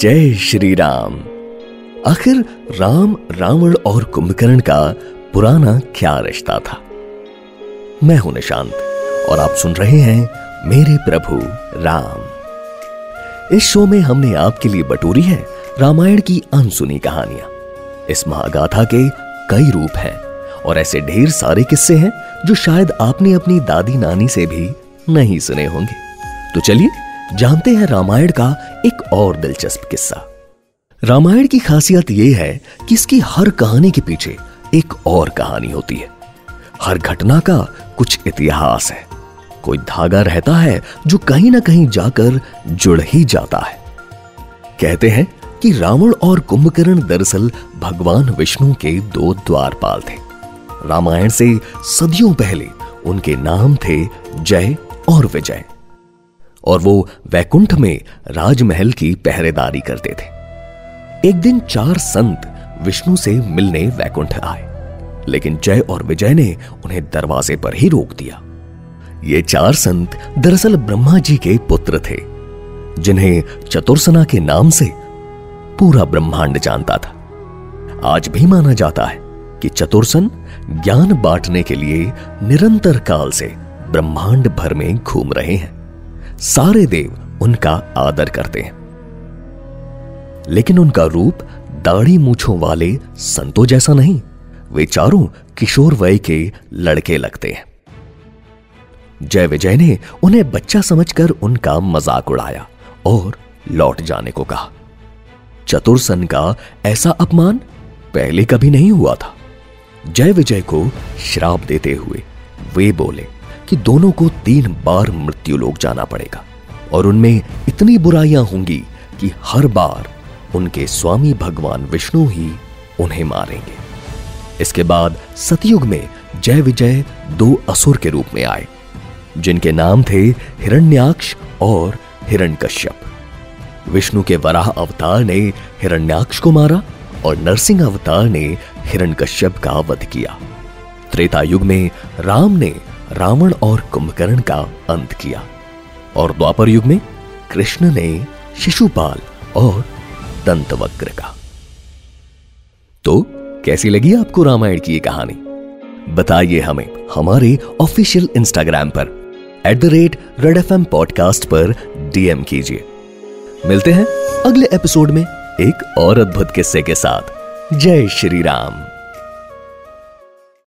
जय श्री राम। आखिर राम, रावण और कुंभकर्ण का पुराना क्या रिश्ता था? मैं हूँ निशांत, और आप सुन रहे हैं मेरे प्रभु राम। इस शो में हमने आपके लिए बटोरी है, रामायण की अनसुनी कहानियाँ। इस महागाथा के कई रूप हैं, और ऐसे ढेर सारे किस्से हैं, जो शायद आपने अपनी दादी नानी से भी नहीं सुने होंगे। तो चलिए जानते हैं रामायण का एक और दिलचस्प किस्सा। रामायण की खासियत यह है कि इसकी हर कहानी के पीछे एक और कहानी होती है। हर घटना का कुछ इतिहास है। कोई धागा रहता है जो कहीं ना कहीं जाकर जुड़ ही जाता है। कहते हैं कि रावण और कुंभकर्ण दरअसल भगवान विष्णु के दो द्वारपाल थे। रामायण से सदियों पहले उनके नाम थे जय और विजय। और वो वैकुंठ में राजमहल की पहरेदारी करते थे। एक दिन चार संत विष्णु से मिलने वैकुंठ आए, लेकिन जय और विजय ने उन्हें दरवाजे पर ही रोक दिया। ये चार संत दरअसल ब्रह्मा जी के पुत्र थे, जिन्हें चतुर्सना के नाम से पूरा ब्रह्मांड जानता था। आज भी माना जाता है कि चतुर्सन ज्ञान बांटने के लिए निरंतर काल से ब्रह्मांड भर में घूम रहे हैं। सारे देव उनका आदर करते हैं। लेकिन उनका रूप दाढ़ी मूछों वाले संतों जैसा नहीं, वे चारों किशोर वय के लड़के लगते हैं। जय विजय ने उन्हें बच्चा समझकर उनका मज़ाक उड़ाया और लौट जाने को कहा। चतुर्सन का ऐसा अपमान पहले कभी नहीं हुआ था। जय विजय को श्राप देते हुए वे बोले कि दोनों को तीन बार मृत्यु लोक जाना पड़ेगा और उनमें इतनी बुराइयाँ होंगी कि हर बार उनके स्वामी भगवान विष्णु ही उन्हें मारेंगे। इसके बाद सतयुग में जय विजय दो असुर के रूप में आए, जिनके नाम थे हिरण्याक्ष और हिरण्यकश्यप। विष्णु के वराह अवतार ने हिरण्याक्ष को मारा और नरसिंह अवतार ने हिरण्यकश्यप का वध किया। त्रेता युग में राम ने रावण और कुंभकर्ण का अंत किया। और द्वापर युग में कृष्ण ने शिशुपाल और दंतवक्र का। तो कैसी लगी आपको रामायण की ये कहानी? बताइए हमें हमारे ऑफिशियल इंस्टाग्राम पर at the rate Red F M podcast पर डीएम कीजिए। मिलते हैं अगले एपिसोड में एक और अद्भुत किस्से के साथ। जय श्री राम।